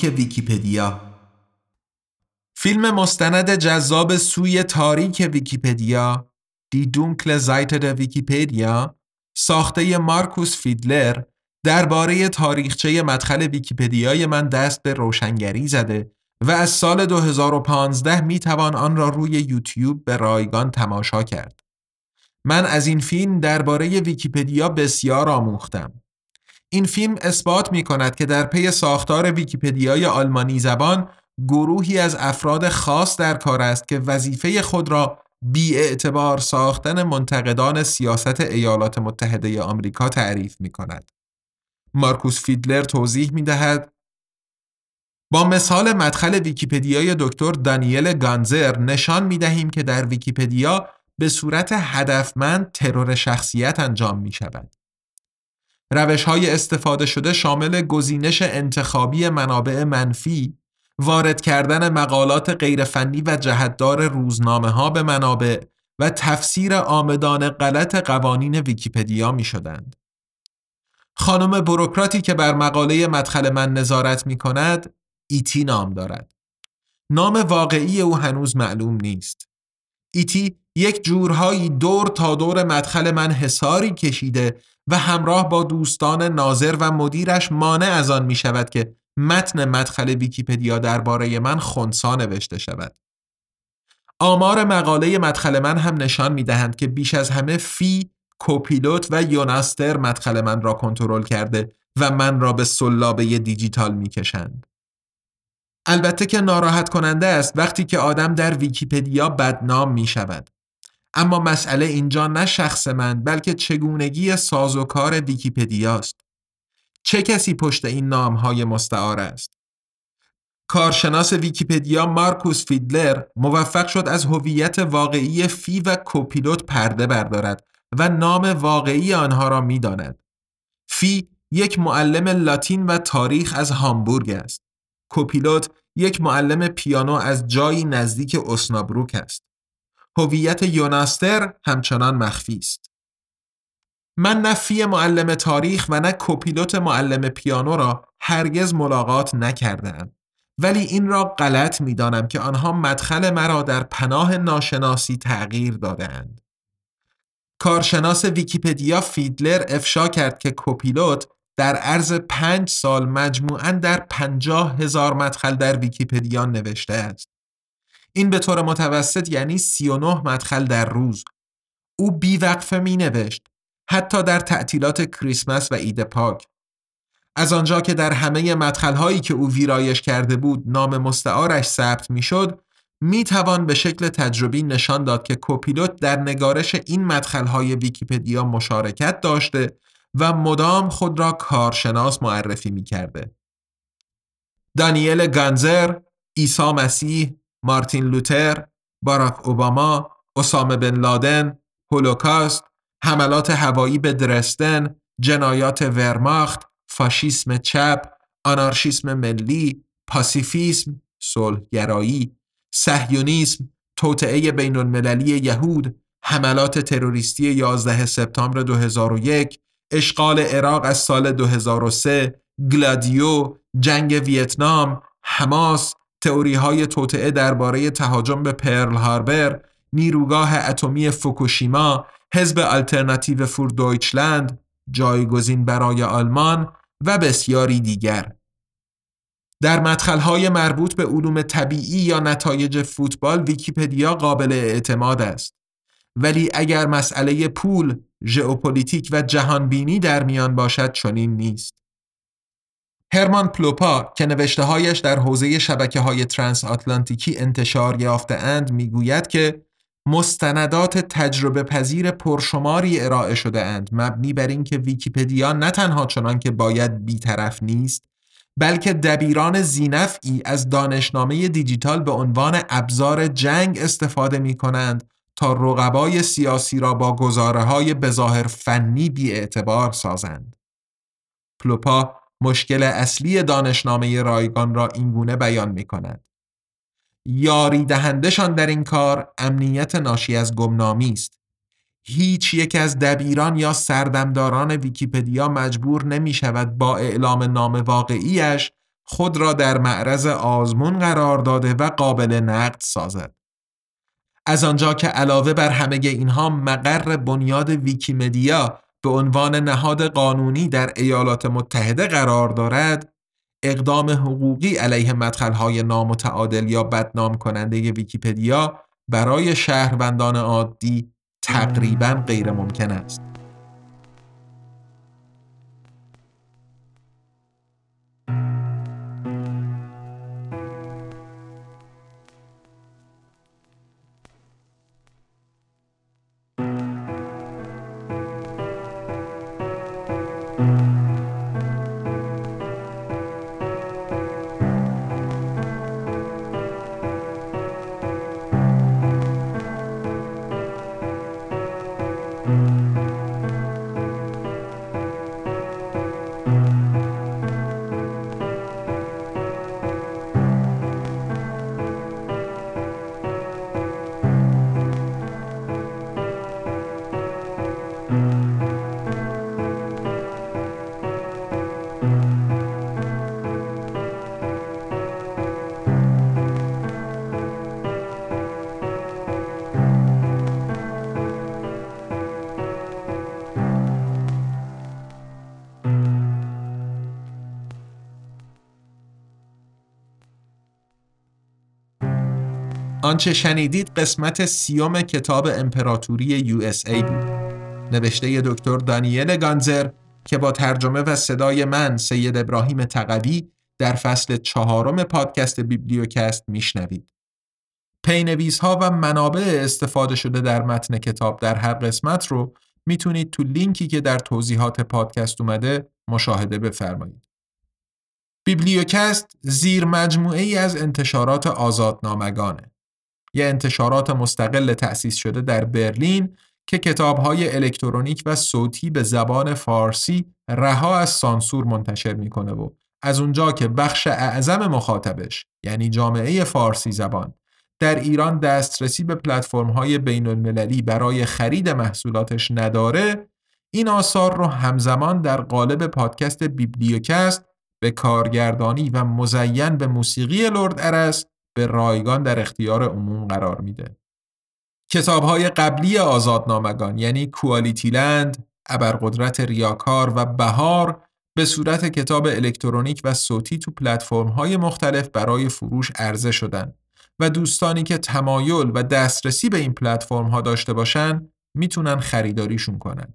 تاریک ویکیپدیا فیلم مستند جذاب سوی تاریک ویکیپدیا Die dunkle Seite der Wikipedia ساخته مارکوس فیدلر درباره تاریخچه مدخل ویکیپدیای من دست به روشنگری زده و از سال 2015 می توان آن را روی یوتیوب به رایگان تماشا کرد. من از این فیلم درباره ویکیپدیا بسیار آموختم. این فیلم اثبات می کند که در پس ساختار ویکیپدیای آلمانی زبان گروهی از افراد خاص در کار است که وظیفه خود را بی اعتبار ساختن منتقدان سیاست ایالات متحده آمریکا تعریف می کند. مارکوس فیدلر توضیح می دهد با مثال مدخل ویکیپدیای دکتر دانیل گانزر نشان می دهیم که در ویکیپدیا به صورت هدفمند ترور شخصیت انجام می شود. روش های استفاده شده شامل گزینش انتخابی منابع منفی، وارد کردن مقالات غیرفنی و جهتدار روزنامه ها به منابع و تفسیر آمدان غلط قوانین ویکیپدیا می شدند. خانم بروکراتی که بر مقاله مدخل من نظارت می کند ایتی نام دارد. نام واقعی او هنوز معلوم نیست. ایتی یک جورهایی دور تا دور مدخل من حساری کشیده و همراه با دوستان ناظر و مدیرش مانع از آن می شود که متن مدخل ویکیپدیا درباره من خونسا نوشته شود. آمار مقاله مدخل من هم نشان می دهند که بیش از همه فی، کوپیلوت و یوناستر مدخل من را کنترل کرده و من را به سلابه دیجیتال می کشند. البته که ناراحت کننده است وقتی که آدم در ویکیپدیا بدنام می شود. اما مسئله اینجا نه شخص من بلکه چگونگی سازوکار ویکیپدیاست. چه کسی پشت این نام های مستعار است؟ کارشناس ویکیپدیا مارکوس فیدلر موفق شد از هویت واقعی فی و کوپیلوت پرده بردارد و نام واقعی آنها را می‌داند. فی یک معلم لاتین و تاریخ از هامبورگ است. کوپیلوت یک معلم پیانو از جایی نزدیک اسنابروک است. هویت یوناستر همچنان مخفی است. من نه فی معلم تاریخ و نه کوپیلوت معلم پیانو را هرگز ملاقات نکردم. ولی این را غلط می دانم که آنها مدخل مرا در پناه ناشناسی تغییر دادند. کارشناس ویکیپدیا فیدلر افشا کرد که کوپیلوت در عرض پنج سال مجموعاً در پنجاه هزار مدخل در ویکیپدیا نوشته است. این به طور متوسط یعنی 39 مدخل در روز. او بیوقفه می نوشت. حتی در تعطیلات کریسمس و عید پاک. از آنجا که در همه مدخلهایی که او ویرایش کرده بود نام مستعارش ثبت می‌شد می توان به شکل تجربی نشان داد که کوپیلوت در نگارش این مدخلهای ویکیپدیا مشارکت داشته و مدام خود را کارشناس معرفی می کرده. دانیل گانزر، عیسی مسیح، مارتین لوتر، باراک اوباما، اسامه بن لادن، هولوکاست، حملات هوایی به درستن، جنایات ورماخت، فاشیسم چپ، آنارشیسم ملی، پاسیفیسم، صلحگرایی، صهیونیسم، توطعه بین المللی یهود، حملات تروریستی 11 سپتامبر 2001، اشغال عراق از سال 2003 گلادیو جنگ ویتنام حماس تئوری های توطئه درباره تهاجم به پرل هاربر نیروگاه اتمی فوکوشیما حزب Alternative für Deutschland جایگزین برای آلمان و بسیاری دیگر در مدخلهای مربوط به علوم طبیعی یا نتایج فوتبال ویکیپدیا قابل اعتماد است ولی اگر مسئله پول، ژئوپلیتیک و جهانبینی در میان باشد چنین نیست. هرمان پلوپا که نوشته هایش در حوزه شبکه های ترانس آتلانتیکی انتشار یافته اند می‌گوید که مستندات تجربه پذیر پرشماری ارائه شده اند مبنی بر اینکه ویکیپدیا نه تنها چنان که باید بیطرف نیست بلکه دبیران ذینفعی از دانشنامه دیجیتال به عنوان ابزار جنگ استفاده می کنند تا رقبای سیاسی را با گزاره های بظاهر فنی بی اعتبار سازند. پلوپا مشکل اصلی دانشنامه رایگان را اینگونه بیان می کند. یاری دهندشان در این کار امنیت ناشی از گمنامی است. هیچ یک از دبیران یا سردمداران ویکیپدیا مجبور نمی شود با اعلام نام واقعیش خود را در معرض آزمون قرار داده و قابل نقد سازد. از آنجا که علاوه بر همه اینها مقر بنیاد ویکیمدیا به عنوان نهاد قانونی در ایالات متحده قرار دارد اقدام حقوقی علیه مدخلهای نامتعادل یا بدنام کننده ویکیپدیا برای شهروندان عادی تقریبا غیر ممکن است. آنچه شنیدید قسمت سی‌ام کتاب امپراتوری USA بود نوشته دکتر دانیل گانزر که با ترجمه و صدای من سید ابراهیم تقوی در فصل چهارم پادکست بیبلیوکست میشنوید پی‌نویس ها و منابع استفاده شده در متن کتاب در هر قسمت رو می‌تونید تو لینکی که در توضیحات پادکست اومده مشاهده بفرمایید. بیبلیوکست زیر مجموعه ای از انتشارات آزادنامگانه. یه انتشارات مستقل تأسیس شده در برلین که کتابهای الکترونیک و صوتی به زبان فارسی رها از سانسور منتشر می‌کنه و از اونجا که بخش اعظم مخاطبش یعنی جامعه فارسی زبان در ایران دسترسی به پلتفرم های بین المللی برای خرید محصولاتش نداره این آثار رو همزمان در قالب پادکست بیبلیوکست به کارگردانی و مزین به موسیقی لرد ارس به رایگان در اختیار عموم قرار میده. کتاب های قبلی آزادنامگان یعنی کوالیتی لند، ابرقدرت ریاکار و بهار به صورت کتاب الکترونیک و صوتی تو پلتفرم های مختلف برای فروش عرضه شدن و دوستانی که تمایل و دسترسی به این پلتفرم ها داشته باشن می‌تونن خریداریشون کنن.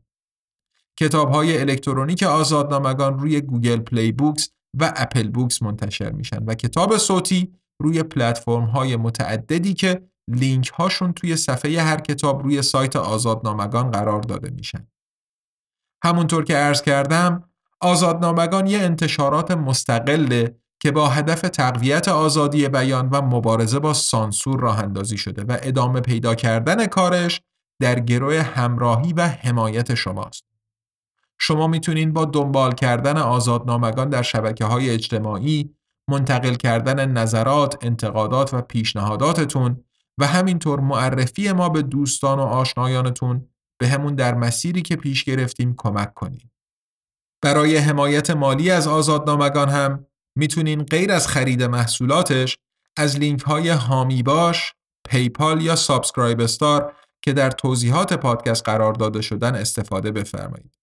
کتاب های الکترونیک آزادنامگان روی Google Play Books و Apple Books منتشر میشن و کتاب صوتی روی پلتفرم های متعددی که لینک هاشون توی صفحه هر کتاب روی سایت آزادنامگان قرار داده میشن. همونطور که عرض کردم آزادنامگان یه انتشارات مستقله که با هدف تقویت آزادی بیان و مبارزه با سانسور راه اندازی شده و ادامه پیدا کردن کارش در گروه همراهی و حمایت شماست. شما می‌تونین با دنبال کردن آزادنامگان در شبکه های اجتماعی منتقل کردن نظرات، انتقادات و پیشنهاداتتون و همینطور معرفی ما به دوستان و آشنایانتون به همون در مسیری که پیش گرفتیم کمک کنید. برای حمایت مالی از آزادنامگان هم می‌تونین غیر از خرید محصولاتش از لینک های حامی باش، PayPal یا SubscribeStar که در توضیحات پادکست قرار داده شدن استفاده بفرمایید.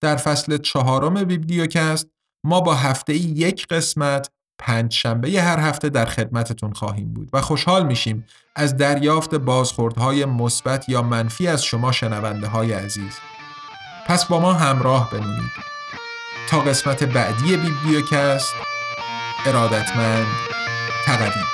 در فصل چهارم بیبلیوکست ما با هفته یک قسمت پنج شنبه هر هفته در خدمتتون خواهیم بود و خوشحال میشیم از دریافت بازخوردهای مثبت یا منفی از شما شنونده های عزیز. پس با ما همراه بمونید. تا قسمت بعدی بیبلیوکست ارادتمند تقدیم